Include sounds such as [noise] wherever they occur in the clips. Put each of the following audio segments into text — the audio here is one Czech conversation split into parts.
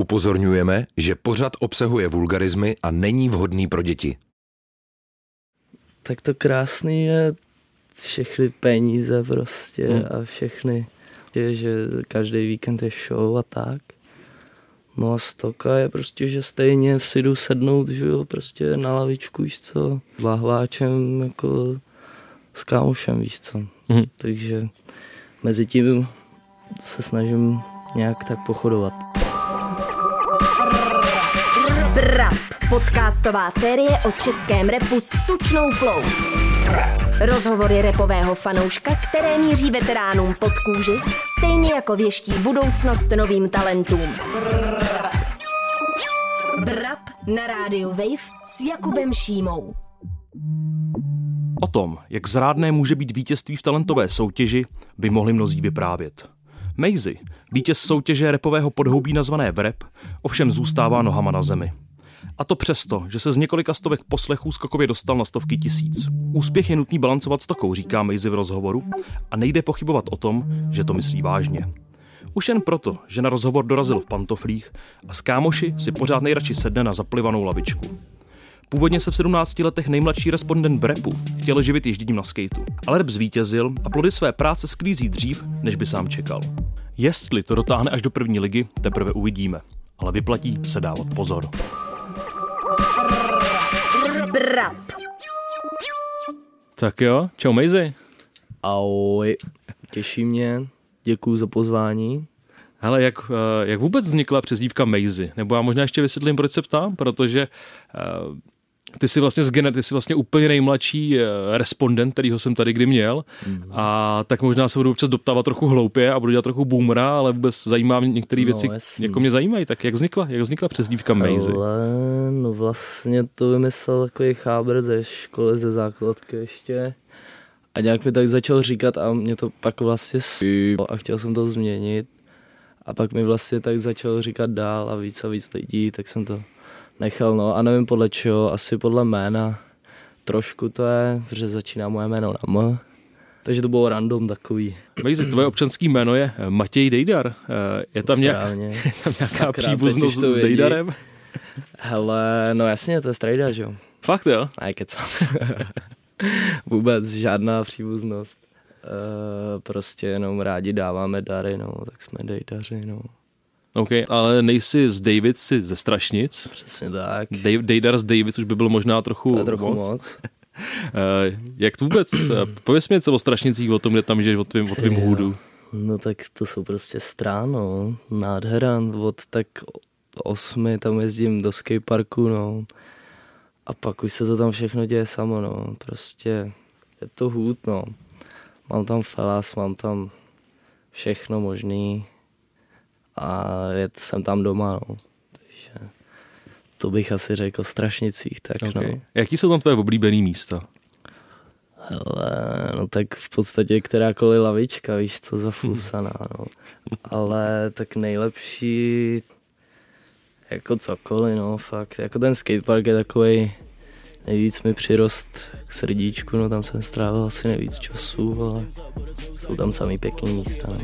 Upozorňujeme, že pořad obsahuje vulgarizmy a není vhodný pro děti. Tak to krásný je všechny peníze prostě hmm. a všechny, je, že každý víkend je show a tak. No a stoka je prostě, že stejně si jdu sednout, že jo, prostě na lavičku, víš co, s lahváčem, jako s kámošem, víš co. Hmm. Takže mezi tím se snažím nějak tak pochodovat. Brap, podcastová série o českém repu s tučnou flow. Rozhovory repového fanouška, které míří veteránům pod kůži, stejně jako věští budoucnost novým talentům. Brap na rádiu Wave s Jakubem Šímou. O tom, jak zrádné může být vítězství v talentové soutěži, by mohli mnozí vyprávět. Maisie, vítěz soutěže repového podhoubí nazvané Vrep, ovšem zůstává nohama na zemi. A to přesto, že se z několika stovek poslechů skokově dostal na stovky tisíc. Úspěch je nutný balancovat s tokou, říká Maisie v rozhovoru, a nejde pochybovat o tom, že to myslí vážně. Už jen proto, že na rozhovor dorazil v pantoflích a s kámoši si pořád nejradši sedne na zaplivanou lavičku. Původně se v 17 letech nejmladší respondent Brepu chtěl živit ježděním na skateu, ale rap zvítězil a plody své práce sklízí dřív, než by sám čekal. Jestli to dotáhne až do první ligy, teprve uvidíme, ale vyplatí se dávat pozor. Brap. Tak jo, čau Maisie. Ahoj, těší mě, děkuji za pozvání. Hele, jak, eh, jak vůbec vznikla přezdívka Maisie? Nebo já možná ještě vysvětlím, proč se ptám, protože uh, ty jsi vlastně z Genet, ty jsi vlastně úplně nejmladší uh, respondent, kterýho jsem tady kdy měl mm. a tak možná se budu občas doptávat trochu hloupě a budu dělat trochu boomera, ale vůbec zajímá mě některé no, věci, jasný. jako mě zajímají. Tak jak vznikla, jak vznikla přezdívka? Ale, no vlastně to vymyslel takový chábr ze školy, ze základky ještě. A nějak mi tak začal říkat a mě to pak vlastně a chtěl jsem to změnit a pak mi vlastně tak začal říkat dál a víc a víc lidí, tak jsem to nechal, no a nevím podle čeho, asi podle jména. Trošku to je, protože začíná moje jméno na M. Takže to bylo random takový. Mejzi, tvoje občanské jméno je Matěj Dejdar. Eh, je tam, nějak, [laughs] je tam nějaká Sakra, příbuznost s Dejdarem? Hele, no jasně, to je strejda, že jo. Fakt jo? Ne, kecam. [laughs] Vůbec žádná příbuznost. Uh, prostě jenom rádi dáváme dary, no, tak jsme dejdaři, no. OK, ale nejsi z David, jsi ze Strašnic. Přesně tak. Dej, Dejdar z David už by bylo možná trochu to je trochu moc. moc. uh, [laughs] jak to vůbec? Pověz mi něco o Strašnicích, o tom, kde tam žiješ, o tvým, o tvým hůdu. No tak to jsou prostě stráno, nádhera, od tak osmi tam jezdím do skateparku, no. A pak už se to tam všechno děje samo, no. Prostě je to hůd, no. Mám tam felas, mám tam všechno možný a jsem tam doma, no. Takže to bych asi řekl o Strašnicích, tak okay. no. Jaký jsou tam tvoje oblíbené místa? Hele, no tak v podstatě kterákoliv lavička, víš co, za fusaná, no. Ale tak nejlepší jako cokoliv, no, fakt. Jako ten skatepark je takový nejvíc mi přirost k srdíčku, no tam jsem strávil asi nejvíc času, ale jsou tam samý pěkný místa. No.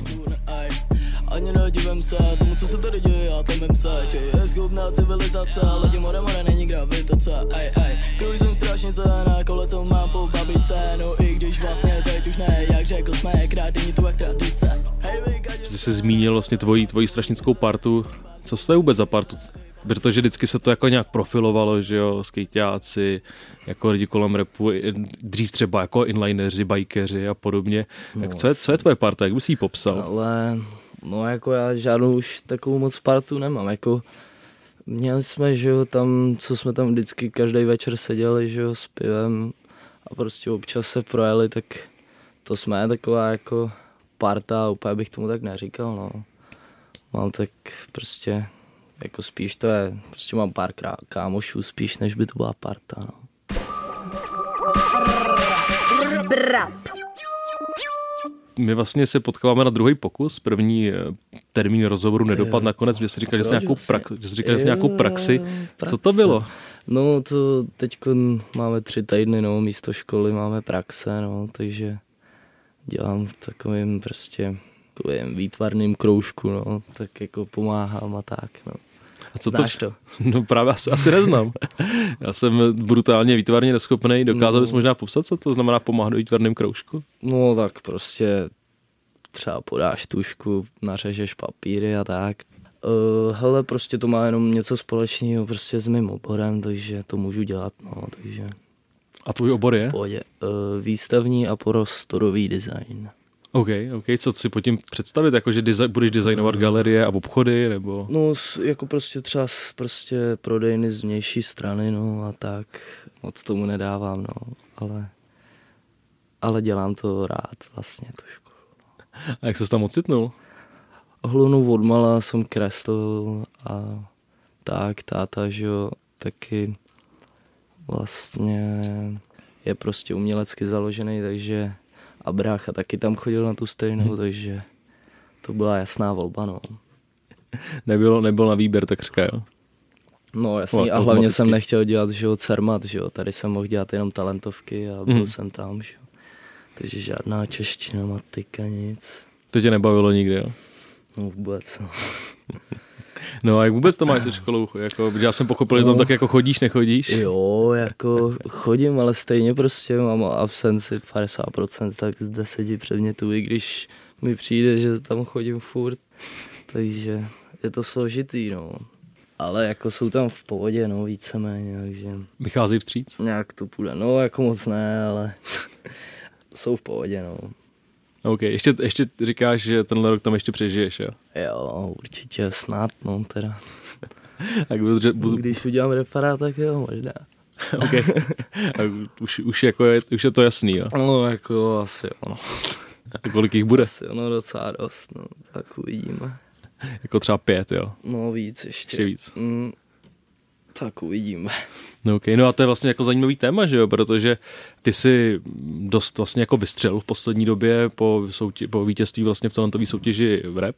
Ani nedivím se tomu, co se tady děje, já tam vím se, že je zgubná civilizace, lidi more more není gravitace, aj, aj. Kružím strašnice, na kole, co mám po babice, no i když vlastně teď už ne, jak řekl jsme, krádění tu jak tradice. Hej, vy, Ty jsi zmínil vlastně tvoji, tvoji strašnickou partu, co to je vůbec za partu? protože vždycky se to jako nějak profilovalo, že jo, skejťáci, jako lidi kolem repu, dřív třeba jako inlineři, bikeři a podobně. No, tak co je, co je tvoje parta, jak bys ji popsal? Ale, no jako já žádnou už takovou moc partu nemám, jako měli jsme, že jo, tam, co jsme tam vždycky každý večer seděli, že jo, s pivem a prostě občas se projeli, tak to jsme taková jako parta, úplně bych tomu tak neříkal, no. Mám tak prostě jako spíš to je, prostě mám pár kámošů spíš, než by to byla parta, no. Brap. My vlastně se potkáváme na druhý pokus. První eh, termín rozhovoru nedopad nakonec, že jsi říkal, že jsi nějakou, prax, že jsi říkal, že jsi nějakou praxi. Co to bylo? No to teď máme tři týdny, no, místo školy máme praxe, no, takže dělám v takovým prostě takovým výtvarným kroužku, no, tak jako pomáhám a tak, no. A co Znáš to? to? [laughs] No právě asi, asi neznám. [laughs] Já jsem brutálně výtvarně neschopný. Dokázal bys No. možná popsat, co to znamená pomáhat do výtvarném kroužku? No tak prostě třeba podáš tušku, nařežeš papíry a tak. Uh, hele, prostě to má jenom něco společného prostě s mým oborem, takže to můžu dělat, no, takže A tvůj obor je? v pohodě. Uh, výstavní a prostorový design. OK, OK. Co si pod tím představit? Jako, že desi- budeš designovat galerie a obchody, nebo... No, jako prostě třeba prostě prodejny z vnější strany, no a tak. Moc tomu nedávám, no, ale, ale dělám to rád vlastně trošku. A jak se tam ocitnul? Hlunu odmala jsem kreslil a tak, táta, že jo, taky vlastně je prostě umělecky založený, takže a brácha taky tam chodil na tu stejnou, takže to byla jasná volba, no. [laughs] Nebyl, nebyl na výběr, tak říká, jo. No jasný, No, a hlavně jsem nechtěl dělat, že jo, CERMAT, že jo, tady jsem mohl dělat jenom talentovky a byl Mhm. jsem tam, že jo. Takže žádná čeština, matika, nic. To tě nebavilo nikdy, jo? No vůbec, no. [laughs] [laughs] No a jak vůbec to máš se školou? Jako, já jsem pochopil, že tam No. tak jako chodíš, nechodíš? Jo, jako chodím, ale stejně prostě mám absenci 50%, tak z 10 předmětů, i když mi přijde, že tam chodím furt, takže je to složitý, no. Ale jako jsou tam v pohodě, no, víceméně, takže Vychází vstříc? nějak to půjde. No, jako moc ne, ale [laughs] jsou v pohodě, no. OK, ještě, ještě říkáš, že tenhle rok tam ještě přežiješ, jo? Jo, určitě snad, no, teda. [laughs] Tak budu, že- budu, Když udělám reparát, tak jo, možná. [laughs] OK. A už, už, jako je, už je to jasný, jo? No, jako asi ono. A kolik jich bude? Asi ono docela dost, no, tak uvidíme. Jako třeba pět, jo? No víc ještě. Ještě víc. Mm, tak uvidíme. No, okay. no a to je vlastně jako zajímavý téma, že jo, protože ty si dost vlastně jako vystřelil v poslední době po, soutě, po vítězství vlastně v talentové soutěži v rap.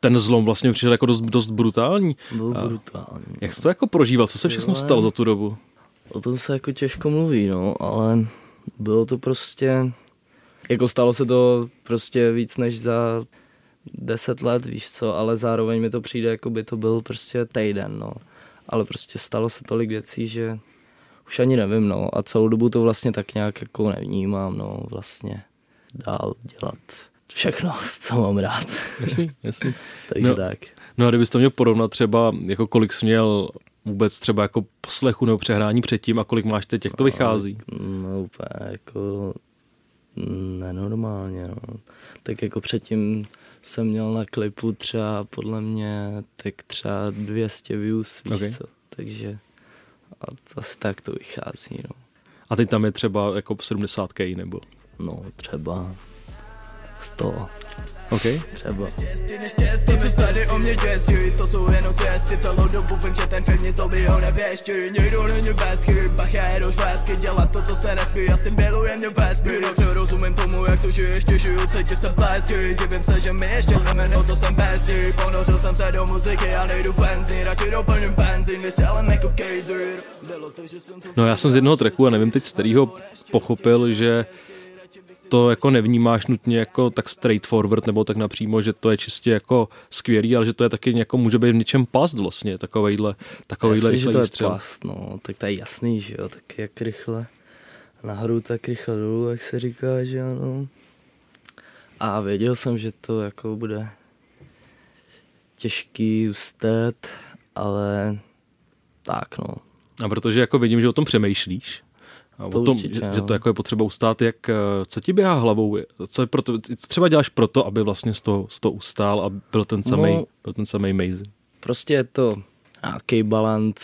Ten zlom vlastně přišel jako dost, dost brutální. Byl A brutální. Jak jsi to jako prožíval? Co se všechno stalo za tu dobu? O tom se jako těžko mluví, no, ale bylo to prostě, jako stalo se to prostě víc než za deset let, víš co, ale zároveň mi to přijde, jako by to byl prostě týden, no. Ale prostě stalo se tolik věcí, že už ani nevím, no, a celou dobu to vlastně tak nějak jako nevnímám, no, vlastně dál dělat všechno, [laughs] co mám rád. Jasný, [laughs] jasný. Takže No. tak. No a kdybys to měl porovnat třeba, jako kolik jsi měl vůbec třeba jako poslechu nebo přehrání předtím a kolik máš teď, jak to vychází? No úplně jako nenormálně, no. Tak jako předtím jsem měl na klipu třeba podle mě tak třeba 200 views, víš Ok. co. Takže a asi tak to vychází, no. A teď tam je třeba jako 70k nebo... No třeba 100, OK? třeba. Neštěstí, tady o mě děstí To jsou jenom zvěsti, celou dobu vím, že ten film nic dobrýho nevěští Nikdo není bez chyb, bach já jedu švédsky Dělat to, co se nesmí, já si milujem Jinak nerozumím tomu, jak to žiju, cítím se blesky Divím se, že mi ještě jdeme, no to jsem bez ní Ponořil jsem se do muziky a nejdu fancy Radši doplním benzín, vystřelím jako kejzir Bylo to, že jsem to No já jsem z jednoho tracku a nevím teď z kterého pochopil, že to jako nevnímáš nutně jako tak straightforward nebo tak napřímo, že to je čistě jako skvělý, ale že to je taky jako může být v něčem past vlastně, takovejhle, takovejhle Jasně, že to je střel. plast, no, tak to je jasný, že jo, tak jak rychle nahoru, tak rychle dolů, jak se říká, že ano. A věděl jsem, že to jako bude těžký ustát, ale tak no. A protože jako vidím, že o tom přemýšlíš, a To o tom, určitě, že, no. že to jako je potřeba ustát, jak, eh, co ti běhá hlavou, co, je proto, třeba děláš proto, aby vlastně z toho, z toho ustál a byl ten samý, No. byl ten samý Mazy. Prostě je to nějaký balanc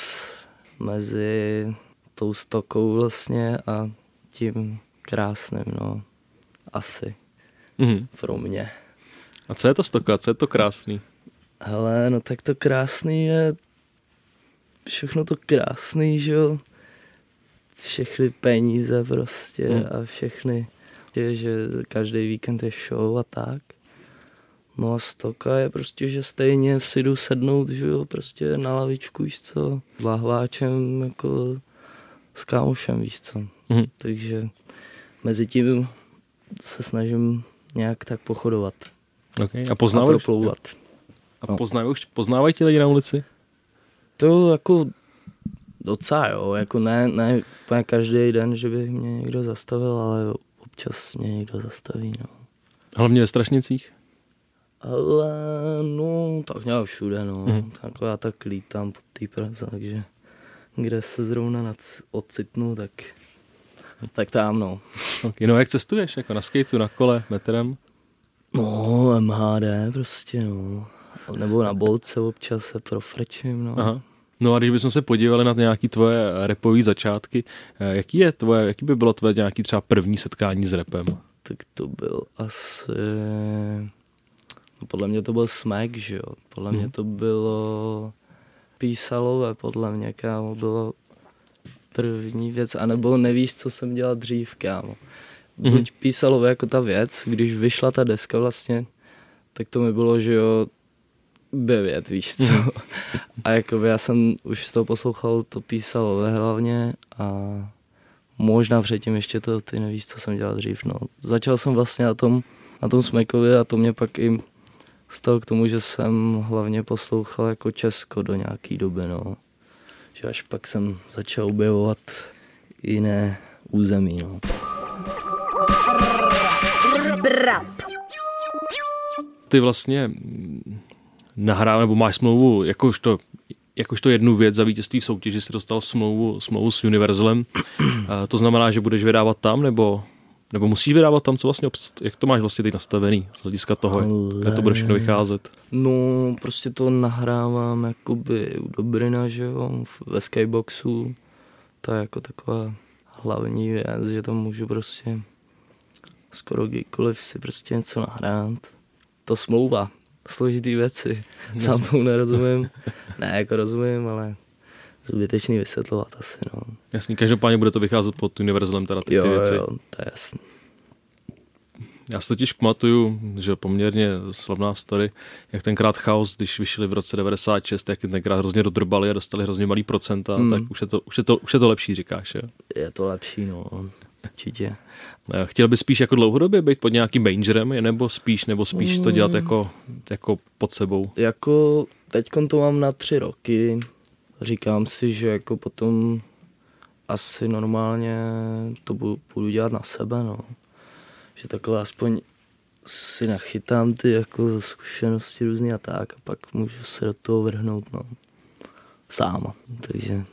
mezi tou stokou vlastně a tím krásným, no. Asi Mhm. pro mě. A co je to stoka, co je to krásný? Hele, no tak to krásný je všechno to krásný, že jo. Všechny peníze prostě Hmm. a všechny, je, že každý víkend je show a tak. No a stoka je prostě, že stejně si jdu sednout, že jo, prostě na lavičku, víš co, s lahváčem, jako s kámošem, víš co. Mhm. Takže mezi tím se snažím nějak tak pochodovat Okay. A a poznávají, proplouvat. a poznávají, už- poznávají ti lidi na ulici? To jako docela jo, jako ne, ne úplně každý den, že by mě někdo zastavil, ale občas mě někdo zastaví, no. Hlavně ve Strašnicích? Ale no, tak nějak všude, no. Mm. Tak já tak lítám po té Praze, takže kde se zrovna nac- ocitnu, tak, tak tam, no. Okay, no jak cestuješ? Jako na skateu, na kole, metrem? No, MHD prostě, no. Nebo na bolce občas se profrečím, no. Aha. No a když bychom se podívali na nějaké tvoje repové začátky, eh, jaký je tvoje, jaký by bylo tvoje nějaký třeba první setkání s repem? Tak to byl asi... No, podle mě to byl smek, že jo. Podle hmm. mě to bylo písalové, podle mě, kámo, bylo první věc, anebo nevíš, co jsem dělal dřív, kámo. Buď mm-hmm. písalové jako ta věc, když vyšla ta deska vlastně, tak to mi bylo, že jo, devět, víš co. Mm. A jakoby já jsem už z toho poslouchal to písalové hlavně a možná předtím ještě to, ty nevíš, co jsem dělal dřív, no. Začal jsem vlastně na tom, na tom Smekovi a to mě pak i stalo k tomu, že jsem hlavně poslouchal jako Česko do nějaký doby, no. Že až pak jsem začal objevovat jiné území, no. Brap. Ty vlastně nahrál nebo máš smlouvu jakožto, jakožto jednu věc za vítězství v soutěži, si dostal smlouvu, smlouvu s Universalem. to znamená, že budeš vydávat tam, nebo, nebo musíš vydávat tam, co vlastně, jak to máš vlastně teď nastavený z hlediska toho, Ale... jak to bude všechno vycházet? No, prostě to nahrávám jakoby u Dobrina, že jo, ve Skyboxu. To je jako taková hlavní věc, že tam můžu prostě skoro kdykoliv si prostě něco nahrát. To smlouva, složitý věci. Sám tomu nerozumím. ne, jako rozumím, ale zbytečný vysvětlovat asi, no. Jasný, každopádně bude to vycházet pod univerzálem teda ty, jo, ty věci. Jo, to je jasný. Já si totiž pamatuju, že poměrně slavná story, jak tenkrát chaos, když vyšli v roce 96, jak tenkrát hrozně dodrbali a dostali hrozně malý procenta, hmm. tak už je, to, už, je to, už je to lepší, říkáš, jo? Je to lepší, no, určitě. Chtěl bys spíš jako dlouhodobě být pod nějakým majorem, nebo spíš, nebo spíš to dělat jako, jako pod sebou? Jako teď to mám na tři roky. Říkám si, že jako potom asi normálně to budu, budu dělat na sebe, no. Že takhle aspoň si nachytám ty jako zkušenosti různý a tak a pak můžu se do toho vrhnout, no. Sám, takže,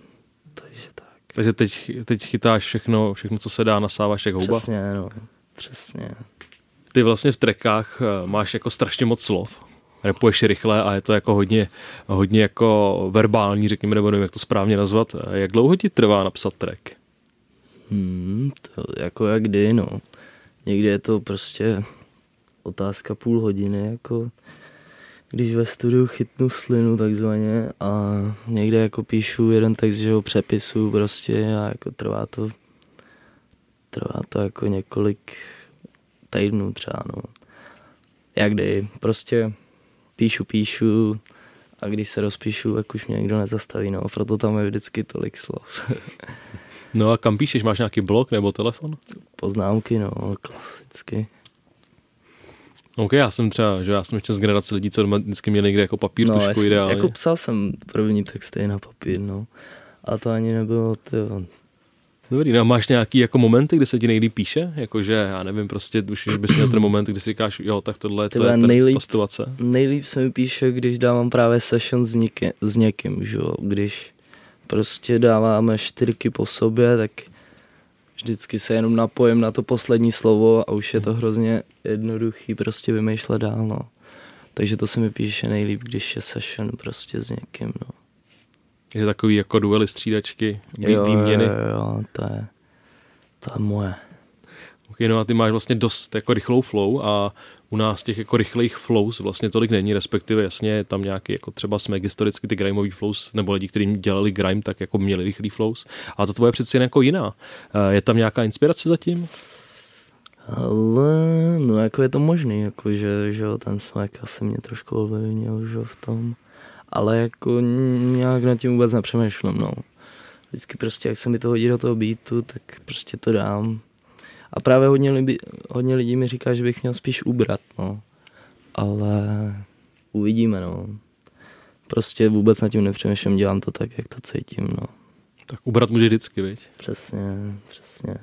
takže tak. Takže teď, teď chytáš všechno, všechno, co se dá, nasáváš jak houba? Přesně, no. Přesně. Ty vlastně v trekách eh, máš jako strašně moc slov. Repuješ rychle a je to jako hodně, hodně jako verbální, řekněme, nebo nevím, jak to správně nazvat. Jak dlouho ti trvá napsat track? Hmm, to jako jak kdy, no. Někdy je to prostě otázka půl hodiny, jako když ve studiu chytnu slinu takzvaně a někde jako píšu jeden text, že ho přepisu prostě a jako trvá to trvá to jako několik týdnů třeba, no. Jak kdy, prostě píšu, píšu a když se rozpíšu, tak už mě nikdo nezastaví, no, proto tam je vždycky tolik slov. [laughs] no a kam píšeš, máš nějaký blog nebo telefon? Poznámky, no, klasicky. OK, já jsem třeba, že já jsem ještě z generace lidí, co vždycky měli někde jako papír, no, tušku ideálně. Jako psal jsem první texty na papír, no. A to ani nebylo, tyjo. Dobrý, no a máš nějaký jako momenty, kdy se ti nejlíp píše? Jakože, já nevím, prostě už bys měl ten moment, kdy si říkáš, jo, tak tohle to je nejlíp, ta situace. Nejlíp se mi píše, když dávám právě session s, někým, s někým, že jo, když prostě dáváme čtyřky po sobě, tak vždycky se jenom napojím na to poslední slovo a už je to mhm. hrozně jednoduchý prostě vymýšlet dál, no. Takže to se mi píše nejlíp, když je session prostě s někým, no. Je takový jako duely střídačky, jo, výměny. Jo, jo, to je, to je moje. Ok, no a ty máš vlastně dost jako rychlou flow a u nás těch jako rychlejch flows vlastně tolik není, respektive jasně tam nějaký, jako třeba jsme historicky ty grimeový flows, nebo lidi, kteří dělali grime, tak jako měli rychlý flows, a to tvoje přeci jen jako jiná. Eh, je tam nějaká inspirace zatím? Ale, no jako je to možný, jako že, že ten smek asi mě trošku ovlivnil, že v tom. Ale jako nějak nad tím vůbec nepřemýšlím, no. Vždycky prostě, jak se mi to hodí do toho beatu, tak prostě to dám. A právě hodně, lidí, hodně lidí mi říká, že bych měl spíš ubrat, no. Ale uvidíme, no. Prostě vůbec nad tím nepřemýšlím, dělám to tak, jak to cítím, no. Tak ubrat může vždycky, viď? Přesně, přesně.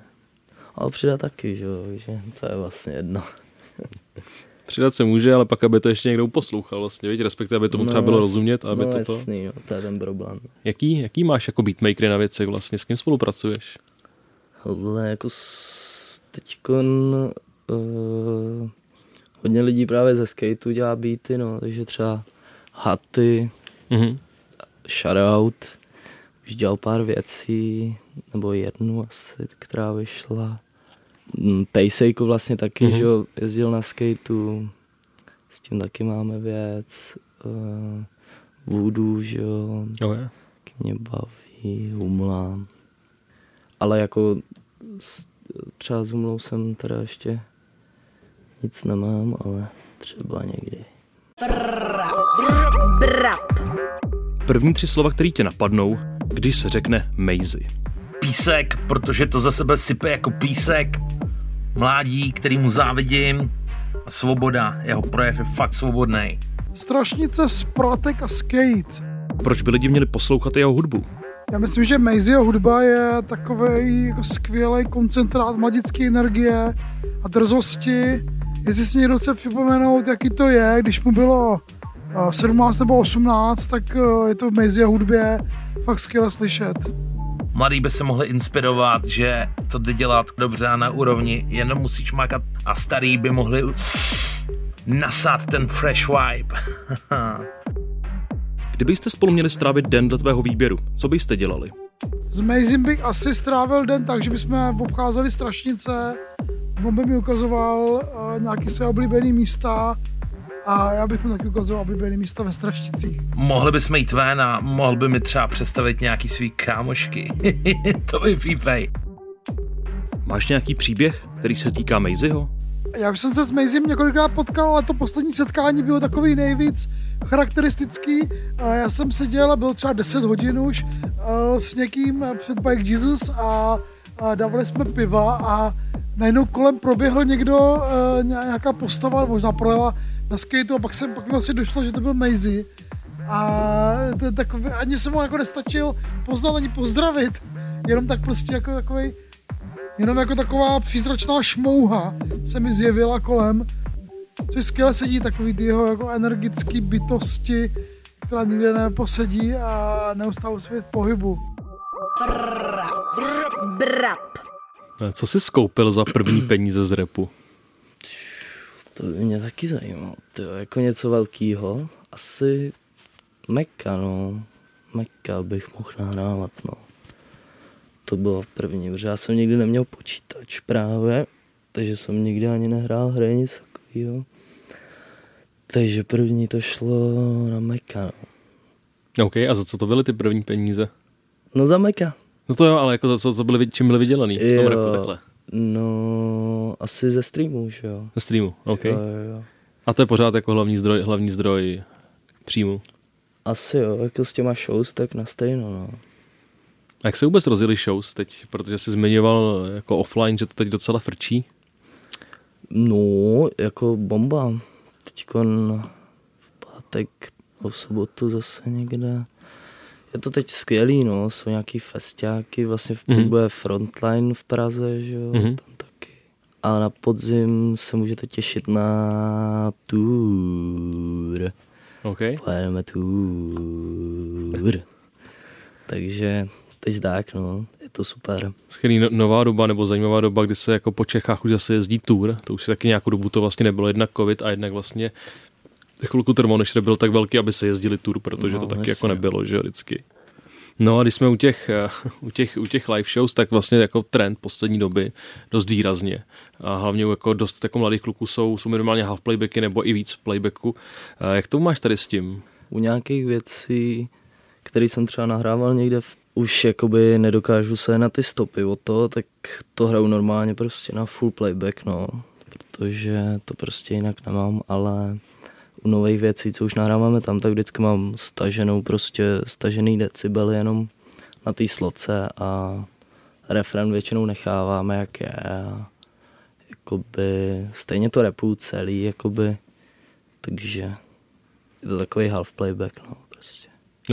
Ale přidat taky, že jo, že to je vlastně jedno. [laughs] Přidat se může, ale pak, aby to ještě někdo poslouchal vlastně, viď? respektive, aby tomu třeba bylo rozumět. Aby no, to, to... jasný, no, to je ten problém. Jaký, jaký máš jako beatmakery na věcech vlastně, s kým spolupracuješ? Ale jako s, teďkon uh, hodně lidí právě ze skateu dělá beaty, no, takže třeba Haty, Mhm. Shoutout, už dělal pár věcí, nebo jednu asi, která vyšla. Mm, Pejsejko vlastně taky, Mhm. mm-hmm. že jo, jezdil na skateu, s tím taky máme věc. Uh, Voodoo, že jo, je. taky mě baví, Humla. Ale jako s, třeba s Humlou jsem teda ještě nic nemám, ale třeba někdy. První tři slova, které tě napadnou, když se řekne Maisie. písek, protože to za sebe sype jako písek. Mládí, který mu závidím. A svoboda, jeho projev je fakt svobodný. Strašnice, Spratek a Skate. Proč by lidi měli poslouchat jeho hudbu? Já myslím, že Mazieho hudba je takový jako skvělý koncentrát mladické energie a drzosti. Jestli si někdo chce připomenout, jaký to je, když mu bylo eh, 17 nebo 18, tak eh, je to v Mazieho hudbě fakt skvěle slyšet. Mladí by se mohli inspirovat, že to jde dělat dobře a na úrovni, jenom musíš makat. A starý by mohli nasát ten fresh vibe. [laughs] Kdybyste spolu měli strávit den do tvého výběru, co byste dělali? S Maziem bych asi strávil den tak, že bychom obcházeli strašnice, on by mi ukazoval uh, nějaké své oblíbené místa a já bych mu taky ukazoval oblíbené místa ve strašnicích. Mohli bychom jít ven a mohl by mi třeba představit nějaký svý kámošky. [laughs] to by pípej. Máš nějaký příběh, který se týká Maisieho? Já už jsem se s Maziem několikrát potkal, ale to poslední setkání bylo takový nejvíc charakteristický. Já jsem seděl a byl třeba 10 hodin už eh, s někým před Bike Jesus a, dávali jsme piva a najednou kolem proběhl někdo, eh, ně- nějaká postava, možná projela na skateu a pak, jsem, pak mi vlastně došlo, že to byl Maisie. A takový, ani jsem ho jako nestačil poznat ani pozdravit. Jenom tak prostě jako takový Jenom jako taková přízračná šmouha se mi zjevila kolem, což skvěle sedí takový ty jeho jako energický bytosti, která nikde neposedí a neustále svět pohybu. Brap. Co jsi skoupil za první [clears throat] peníze z repu? To by mě taky zajímalo. To jako něco velkého. Asi Meka, no. Meka bych mohl nahrávat, no. To bylo první, protože já jsem nikdy neměl počítač právě, takže jsem nikdy ani nehrál hry, nic takového. Takže první to šlo na Meka, no. OK, a za co to byly ty první peníze? No za Meka. No to jo, ale jako za co, co byly, čím byly vydělaný v tom Jo. repu takhle? No, asi ze streamů, že jo. Ze streamu, OK. Jo, jo, jo. A to je pořád jako hlavní zdroj, hlavní zdroj příjmu. Asi jo, jako s těma shows, tak na stejno, no. A jak se vůbec rozjeli shows teď? Protože jsi zmiňoval jako offline, že to teď docela frčí. No, jako bomba. Teďkon v pátek, v sobotu zase někde. Je to teď skvělý, no, jsou nějaký festiáky, vlastně v Mhm. mm. bude Frontline v Praze, že jo, Mhm. tam taky. A na podzim se můžete těšit na tour. OK. Pojedeme tour. Takže teď tak, no, je to super. Skvělý no- nová doba nebo zajímavá doba, kdy se jako po Čechách už zase jezdí tour. To už si taky nějakou dobu to vlastně nebylo jednak covid a jednak vlastně chvilku trvalo, než byl tak velký, aby se jezdili tour, protože No, to taky jasně. jako nebylo, že vždycky. No a když jsme u těch, eh, [laughs] u těch, u těch live shows, tak vlastně jako trend poslední doby dost výrazně. A hlavně jako dost jako mladých kluků jsou, jsou minimálně half playbacky nebo i víc playbacku. Eh, Jak to máš tady s tím? u nějakých věcí, které jsem třeba nahrával někde, v, už jakoby nedokážu se na ty stopy od toho, tak to hraju normálně prostě na full playback, no. Protože to prostě jinak nemám, ale u nových věcí, co už nahráváme tam, tak vždycky mám staženou prostě, stažený decibel jenom na té sloce a refren většinou necháváme, jak je. Jakoby, stejně to repu celý, jakoby, takže je to takový half playback, no.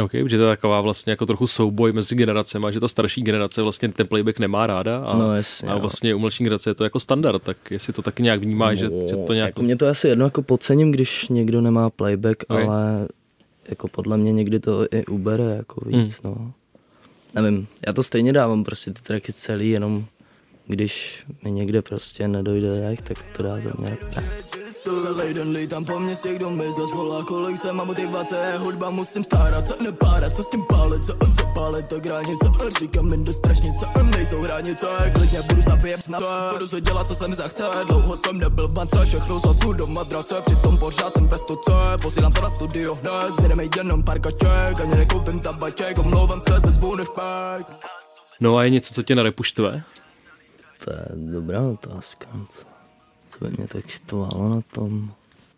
OK, protože to je taková vlastně jako trochu souboj mezi generacemi, že ta starší generace vlastně ten playback nemá ráda a, No, jasně, a no. vlastně u mladší generace je to jako standard, tak jestli to taky nějak vnímáš, že, že to nějak... Jako mě to asi jedno, jako podcením, když někdo nemá playback, Ok. ale jako podle mě někdy to i ubere jako víc, Hmm. no. Nevím, já to stejně dávám prostě ty tracky celý, jenom když mi někde prostě nedojde rech, tak to dá za mě. Celý den lítám po městě, kdo mi zas volá, kolik jsem má motivace, hudba musím starat se, nepárat se s tím pálit, co zapálit tak hranice, říkám jim do strašnice, nejsou hranice, klidně budu zabíjet na to, budu se dělat, co se mi zachce, dlouho jsem nebyl v bance, všechno zasnu do madrace, přitom pořád jsem bez tuce, posílám to na studio hned, zběreme jenom pár kaček, ani nekoupím tabaček, omlouvám se, se zvůneš pek. No a je něco, co tě na repu štve? To je dobrá otázka. By mě tak štvalo na tom?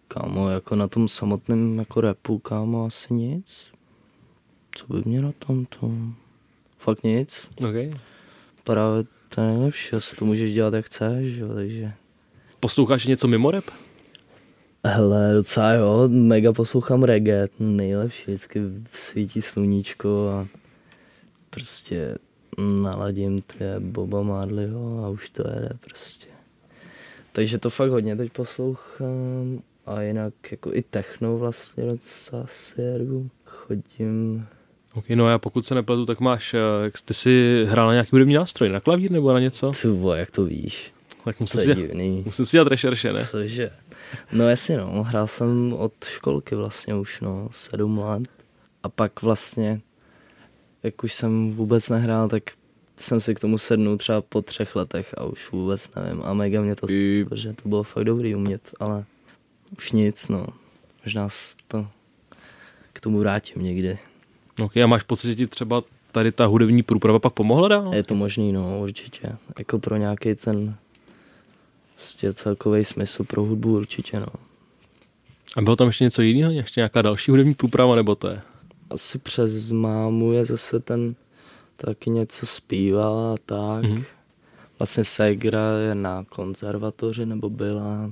Kámo, jako na tom samotném jako repu, kámo, asi nic. Co by mě na tom to? Fakt nic. OK. Právě to je nejlepší, asi to můžeš dělat jak chceš, jo, takže... Posloucháš něco mimo rap? Hele, docela jo, mega poslouchám reggae, nejlepší, vždycky svítí sluníčko a prostě naladím ty Boba Marleyho a už to jede prostě. Takže to fakt hodně teď poslouchám a jinak jako i techno vlastně docela si jedu. Chodím, OK, no a pokud se nepletu, tak máš, eh, jak ty jsi hrál na nějaký hudební nástroj, na klavír nebo na něco? ty vole, jak to víš, Tak to musím je si, divný. musím si dělat rešerše, ne? Cože? No jasně no, hrál jsem od školky vlastně už no, sedm let. A pak vlastně, jak už jsem vůbec nehrál, tak jsem si k tomu sednul třeba po třech letech a už vůbec nevím. A mega mě to, protože to bylo fakt dobrý umět, ale už nic no. Možná to k tomu vrátím někdy. OK, a máš pocit, že ti třeba tady ta hudební průprava pak pomohla dál? Je to možný, no, určitě. Jako pro nějaký ten prostě celkový smysl pro hudbu určitě, no. A bylo tam ještě něco jiného? Ještě nějaká další hudební průprava, nebo to je? asi přes mámu je zase ten taky něco zpívala a tak. Mhm. Mm-hmm. Vlastně Segra je na konzervatoři nebo byla.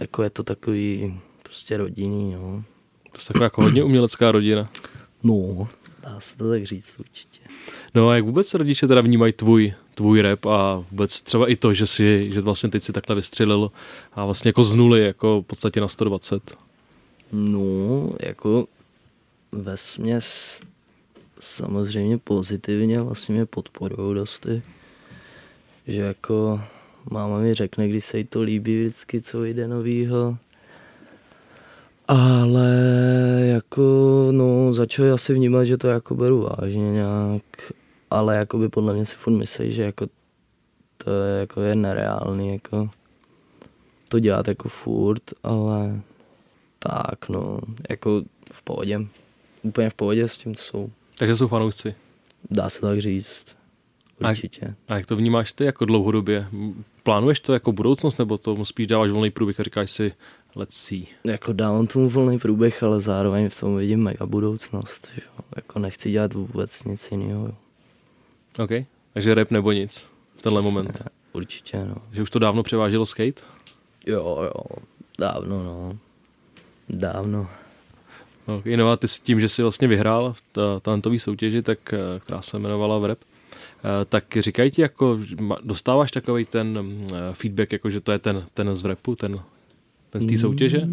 Jako je to takový prostě rodinný, no. To je taková jako hodně umělecká rodina. No, dá se to tak říct určitě. No a jak vůbec rodiče teda vnímají tvůj, tvůj rap a vůbec třeba i to, že si, že vlastně teď si takhle vystřelil a vlastně jako z nuly, jako v podstatě na 120. No, jako ve směs samozřejmě pozitivně vlastně mě podporují dosti. Že jako máma mi řekne, když se jí to líbí vždycky, co vyjde novýho. Ale jako, no, začali asi vnímat, že to jako beru vážně nějak, ale jako by podle mě si furt myslí, že jako to je, jako je nereálný, jako to dělat jako furt, ale tak no, jako v pohodě. Úplně v pohodě s tím, jsou. Takže jsou fanoušci. Dá se tak říct. A- Určitě. A jak to vnímáš ty jako dlouhodobě? Plánuješ to jako budoucnost, nebo to spíš dáváš volný průběh a říkáš si let's see? Jako dávám tomu volný průběh, ale zároveň v tom vidím mega budoucnost. Jo. Jako nechci dělat vůbec nic jiného. jo. OK? Takže rap nebo nic v tenhle Přesně, moment. Určitě, no. Že už to dávno převáželo skate? Jo, jo. Dávno, no. Dávno. No a ty s tím, že jsi vlastně vyhrál v ta- talentový soutěži, tak, eh, která se jmenovala v rap, eh, tak říkají ti, jako, dostáváš takový ten mm, eh, feedback, jako že to je ten, ten z repu, ten, ten z té soutěže?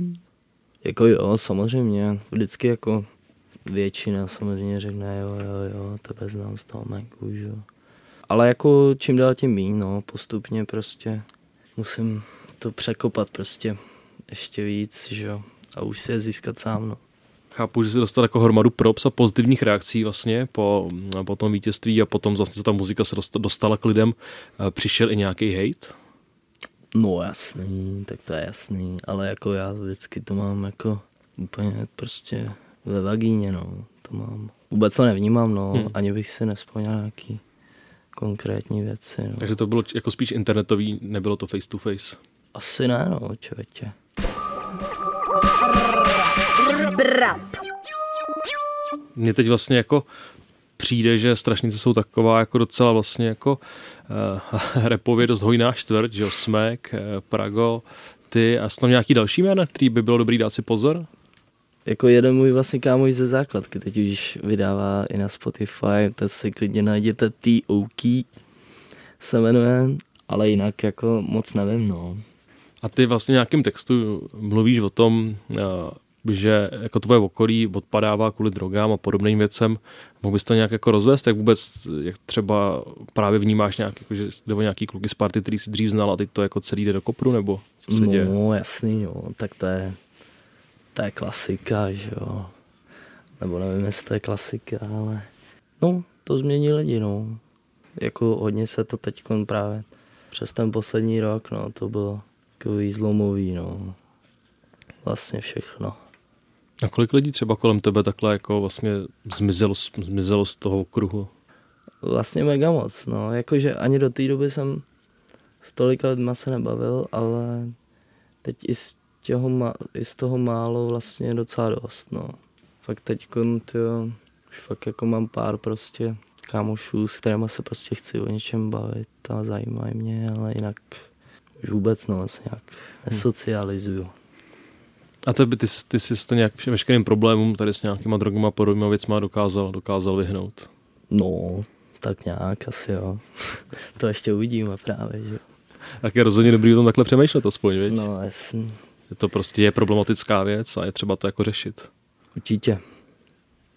Jako jo, samozřejmě. Vždycky jako většina samozřejmě řekne jo, jo, jo, tebe znám z toho Macu, jo. Ale jako čím dál tím míň, no, postupně prostě musím to překopat prostě ještě víc, že jo. A už si je získat sám, no. Chápu, že jsi dostal jako hromadu props a pozitivních reakcí vlastně po, po tom vítězství a potom vlastně ta muzika se dosta- dostala k lidem. Eh, Přišel i nějaký hate? No jasný, tak to je jasný, ale jako já vždycky to mám jako úplně prostě ve vagíně, no, to mám. Vůbec to nevnímám, no, Hmm. ani bych si nespomněl nějaký konkrétní věci, no. Takže to bylo jako spíš internetový, nebylo to face to face. Asi ne, no, člověče. Brap. Mně teď vlastně jako přijde, že Strašnice jsou taková jako docela vlastně jako uh, [laughs] repově dost hojná čtvrt, že jo, Smek, uh, Prago, ty a jsou tam nějaký další jména, který by bylo dobrý dát si pozor? jako jeden můj vlastně kámoš ze základky, teď už vydává i na Spotify, to si klidně najděte T.O.K. se jmenuje, ale jinak jako moc nevím, no. A ty vlastně v nějakém textu mluvíš o tom, eh, že jako tvoje okolí odpadává kvůli drogám a podobným věcem. Mohl bys to nějak jako rozvést, jak vůbec, jak třeba právě vnímáš nějak, jako, že jde o nějaký kluky z party, který si dřív znal a teď to jako celý jde do kopru, nebo co se no, děje? jasný, no, tak to je, to je klasika, že jo. Nebo nevím, jestli to je klasika, ale no, to změní lidi, no. Jako hodně se to teď právě přes ten poslední rok, no, to bylo takový zlomový, no. Vlastně všechno. A kolik lidí třeba kolem tebe takhle jako vlastně zmizelo, zmizelo z toho okruhu? Vlastně mega moc, no. Jakože ani do té doby jsem s tolika lidma se nebavil, ale teď i z, těho, i z toho málo vlastně docela dost, no. Fakt teď tyjo, už fakt jako mám pár prostě kámošů, s kterými se prostě chci o něčem bavit a zajímají mě, ale jinak už vůbec no, se nějak nesocializuju. A ty, ty, ty jsi to nějak veškerým problémům tady s nějakýma drogama a podobnýma věcma dokázal, dokázal vyhnout? No, tak nějak asi jo. [laughs] to ještě uvidíme právě, že Tak je rozhodně dobrý o tom takhle přemýšlet aspoň, viď? No, jasný. Je to prostě je problematická věc a je třeba to jako řešit. Určitě.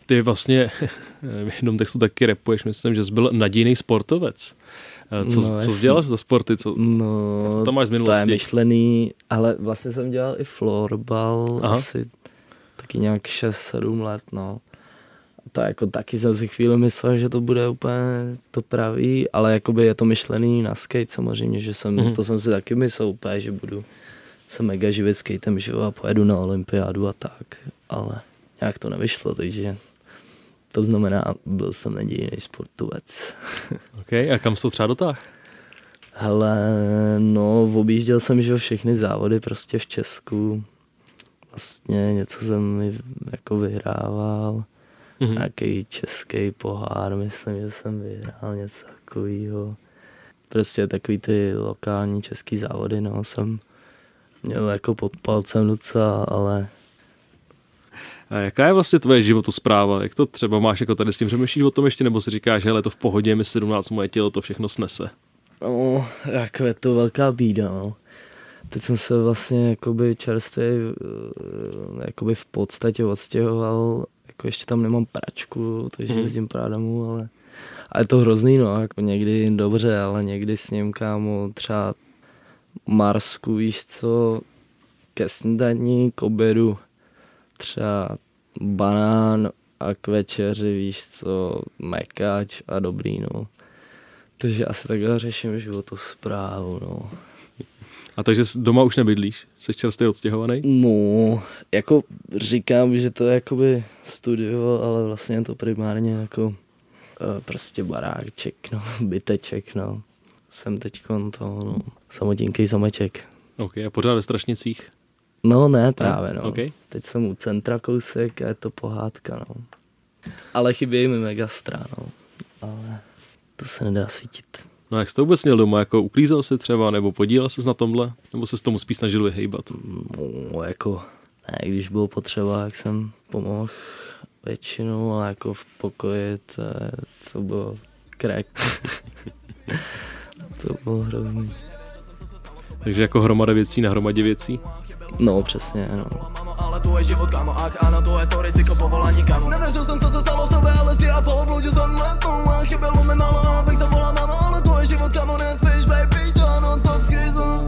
Ty vlastně v jednom textu taky repuješ, myslím, že jsi byl nadějný sportovec. Co, no, co jsi dělal za sporty? Co, no, co tam máš z minulosti? To je myšlený, ale vlastně jsem dělal i florbal Aha. asi taky nějak 6-7 let, no. To jako taky jsem si chvíli myslel, že to bude úplně to pravý, ale jakoby je to myšlený na skate samozřejmě, že jsem, mm-hmm. to jsem si taky myslel úplně, že budu se mega živit skatem, že a pojedu na olympiádu a tak, ale nějak to nevyšlo, takže to znamená, byl jsem nadějný sportovec. [laughs] OK, a kam jsi to třeba dotáh? Hele, no, objížděl jsem, že všechny závody prostě v Česku. Vlastně něco jsem jako vyhrával. Mm-hmm. Nějaký český pohár, myslím, že jsem vyhrál něco takového. Prostě takový ty lokální český závody, no, jsem měl jako pod palcem docela, ale jaká je vlastně tvoje životospráva? Jak to třeba máš jako tady s tím přemýšlíš o tom ještě, nebo si říkáš, hele, to v pohodě, mi 17, moje tělo to všechno snese? No, jako je to velká bída, no. Teď jsem se vlastně jakoby čerstvě eh, jakoby v podstatě odstěhoval, jako ještě tam nemám pračku, takže hmm. jezdím právě domů, ale a je to hrozný, no, jako někdy dobře, ale někdy s ním kámo třeba Marsku, víš co, ke snídaní, k obědu, třeba banán a k večeři, víš co, mekáč a dobrý, no. Takže asi takhle řeším životosprávu, no. A takže doma už nebydlíš? Jsi čerstvě odstěhovaný? No, jako říkám, že to je jakoby studio, ale vlastně je to primárně jako uh, prostě baráček, no, [laughs] byteček, no. Jsem teď to, no, samotinký sameček. Ok, a pořád ve Strašnicích? No ne, právě, no. Okay. Teď jsem u centra kousek a je to pohádka, no. Ale chybějí mi megastra, no. Ale to se nedá svítit. No jak jsi to vůbec měl doma? Jako uklízel se třeba, nebo podílel ses na tomhle? Nebo se s tomu spíš snažil vyhejbat? No, jako, ne, když bylo potřeba, jak jsem pomohl většinou, ale jako v pokoji, to, to bylo krek. [laughs] to bylo hrozný. Takže jako hromada věcí na hromadě věcí? No, přesně, no. Ale to je život, kámo, ach, ano, to je to riziko povolání, kámo. Nevěřil jsem, co se stalo v sobě, ale si a polobloudil jsem letnou a chybělo mi málo, abych zavolal máma, ale to je život, kámo, nespíš, baby, to non stop schizo.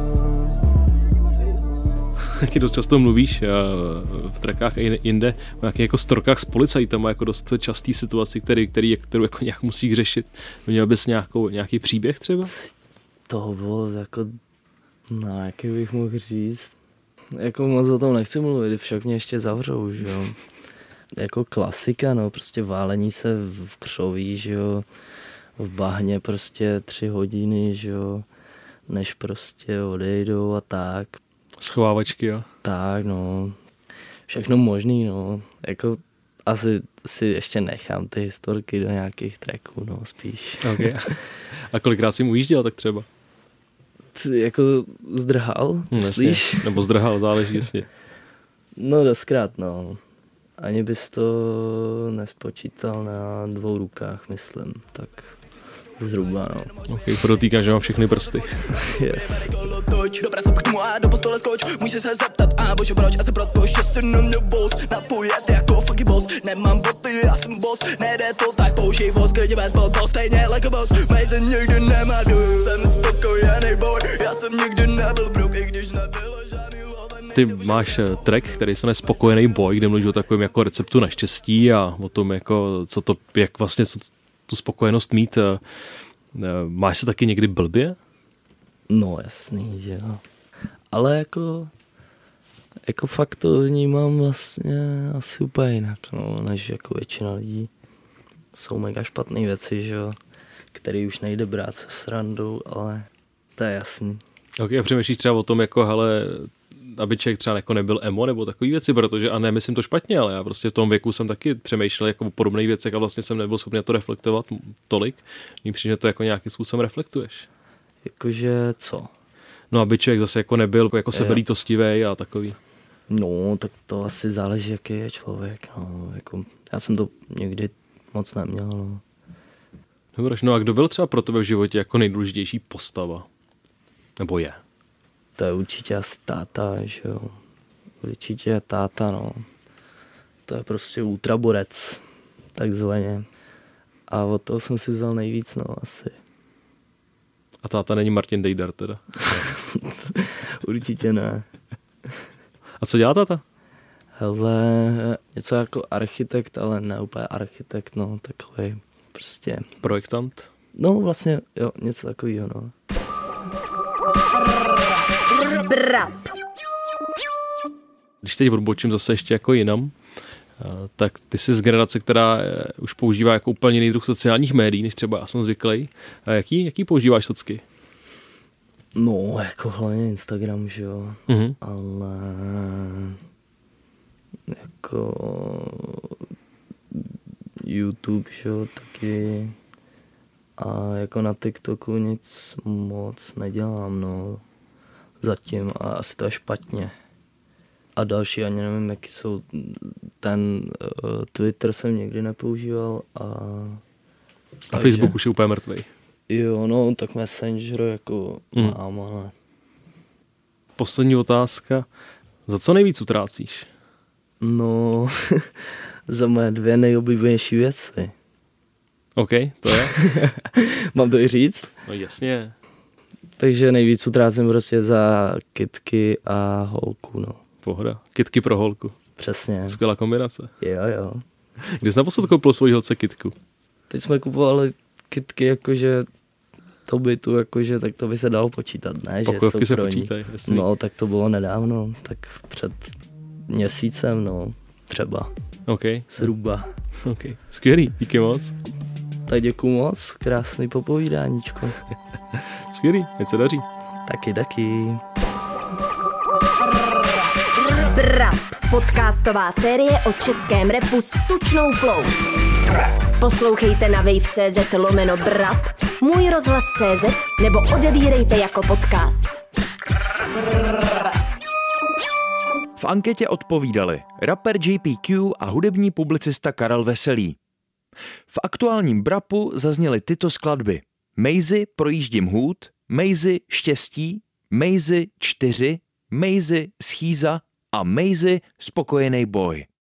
Taky dost často mluvíš uh, v trekách i jinde o nějakých jako storkách s policajtama, jako dost častý situaci, který, který, kterou jako nějak musíš řešit. Měl bys nějakou, nějaký příběh třeba? To bylo jako, no, jaký bych mohl říct, jako moc o tom nechci mluvit, však mě ještě zavřou, že jo. Jako klasika, no, prostě válení se v křoví, že jo, v bahně prostě tři hodiny, že jo, než prostě odejdou a tak. Schovávačky, jo? Tak, no, všechno možný, no, jako asi si ještě nechám ty historky do nějakých tracků, no, spíš. Okay. A kolikrát jsi mu ujížděl tak třeba? Jako zdrhal, hmm, myslíš? Nebo zdrhal, záleží, jestli. [laughs] No doskrát, no. ani bys to nespočítal na dvou rukách, myslím, tak zhruba, no. Ok, podotýkám, že mám všechny prsty. [laughs] Yes. toč Do práce pak a do postele skoč. Můžeš se zeptat, a bože proč? Asi proto, že na mě boss jako fucking boss. Nemám boty, já jsem boss. Nejde to tak, použij voz stejně like a boss. Mejze nikdy nemá Jsem spokojený Já jsem nikdy nebyl broke I když nebylo žádný Ty máš eh, track, který se jmenuje Spokojený boj, kde mluvíš o takovém jako receptu na štěstí a o tom, jako, co to, jak vlastně co, tu spokojenost mít. eh, eh, Máš se taky někdy blbě? No jasný, že jo. Ale jako, jako fakt to vnímám vlastně asi úplně jinak, no, než jako většina lidí. Jsou mega špatné věci, že jo, který už nejde brát se srandou, ale to je jasný. Ok, a přemýšlíš třeba o tom, jako hele, aby člověk třeba jako nebyl emo nebo takové věci, protože, a ne, myslím to špatně, ale já prostě v tom věku jsem taky přemýšlel jako o podobných věcech a vlastně jsem nebyl schopný to reflektovat tolik. Mně přijde, že to jako nějakým způsobem reflektuješ. Jakože co? No, aby člověk zase jako nebyl jako sebelítostivý a takový. No, tak to asi záleží, jaký je člověk. No. Jako, já jsem to někdy moc neměl. No. Dobře, no a kdo byl třeba pro tebe v životě jako nejdůležitější postava? Nebo je? To je určitě asi táta, že jo. Určitě táta, no. To je prostě ultraborec, takzvaně. A od toho jsem si vzal nejvíc, no, asi. A táta není Martin Dejdar teda. [laughs] Určitě ne. A co dělá táta? Hele, něco jako architekt, ale ne úplně architekt, no, takový prostě. Projektant? No, vlastně, jo, něco takového, no. Brap. Když teď odbočím zase ještě jako jinam, eh, tak ty jsi z generace, která eh, už používá jako úplně jiný druh sociálních médií, než třeba já jsem zvyklý. A jaký, jaký používáš socky? No, jako hlavně Instagram, že jo. Mhm. Ale jako YouTube, že jo, taky. A jako na TikToku nic moc nedělám, no. Zatím a asi to je špatně. A další, ani nevím, jaký jsou. Ten uh, Twitter jsem nikdy nepoužíval a... A Facebook už je úplně mrtvý. Jo, no, tak Messenger jako Mm. mám, ale... Poslední otázka. Za co nejvíc utrácíš? No, [laughs] za moje dvě nejoblíbenější věci. OK, to je? [laughs] Mám to i říct? No jasně. Takže nejvíc utrácím prostě za kitky a holku, no. Pohoda. Kitky pro holku. Přesně. Skvělá kombinace. Jo, jo. Kdy jsi naposled koupil svoji holce kitku? Teď jsme kupovali kitky jakože to bytu, jakože, tak to by se dalo počítat, ne? Že Pokojovky jsou se počítají, jasný. No, tak to bylo nedávno, tak před měsícem, no, třeba, OK, zhruba. OK. Skvělý, díky moc. Tak děkuju moc, krásný popovídáníčko. [laughs] Skvělý, ať se daří. Taky, taky. Brap. Podcastová série o českém repu s tučnou flow. Poslouchejte na wave.cz lomeno brap, můj rozhlas.cz nebo odebírejte jako podcast. V anketě odpovídali rapper JPQ a hudební publicista Karel Veselý. V aktuálním brapu zazněly tyto skladby. Mejzy projíždím hůd, Mejzy štěstí, Mejzy čtyři, Mejzy schýza a Mejzy spokojený boj.